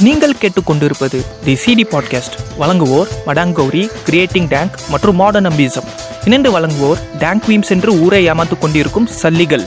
நீங்கள் கேட்டுக்கொண்டிருப்பது தி city podcast வழங்குவோர் மடாங்கௌரி கிரியேட்டிங் டேங்க் மற்றும் மாடர்ன் அம்பிசம் இணைந்து வழங்குவோர் டேங்க் வீம்ஸ் என்று ஊரை ஏமாத்துக் கொண்டிருக்கும் சல்லிகள்.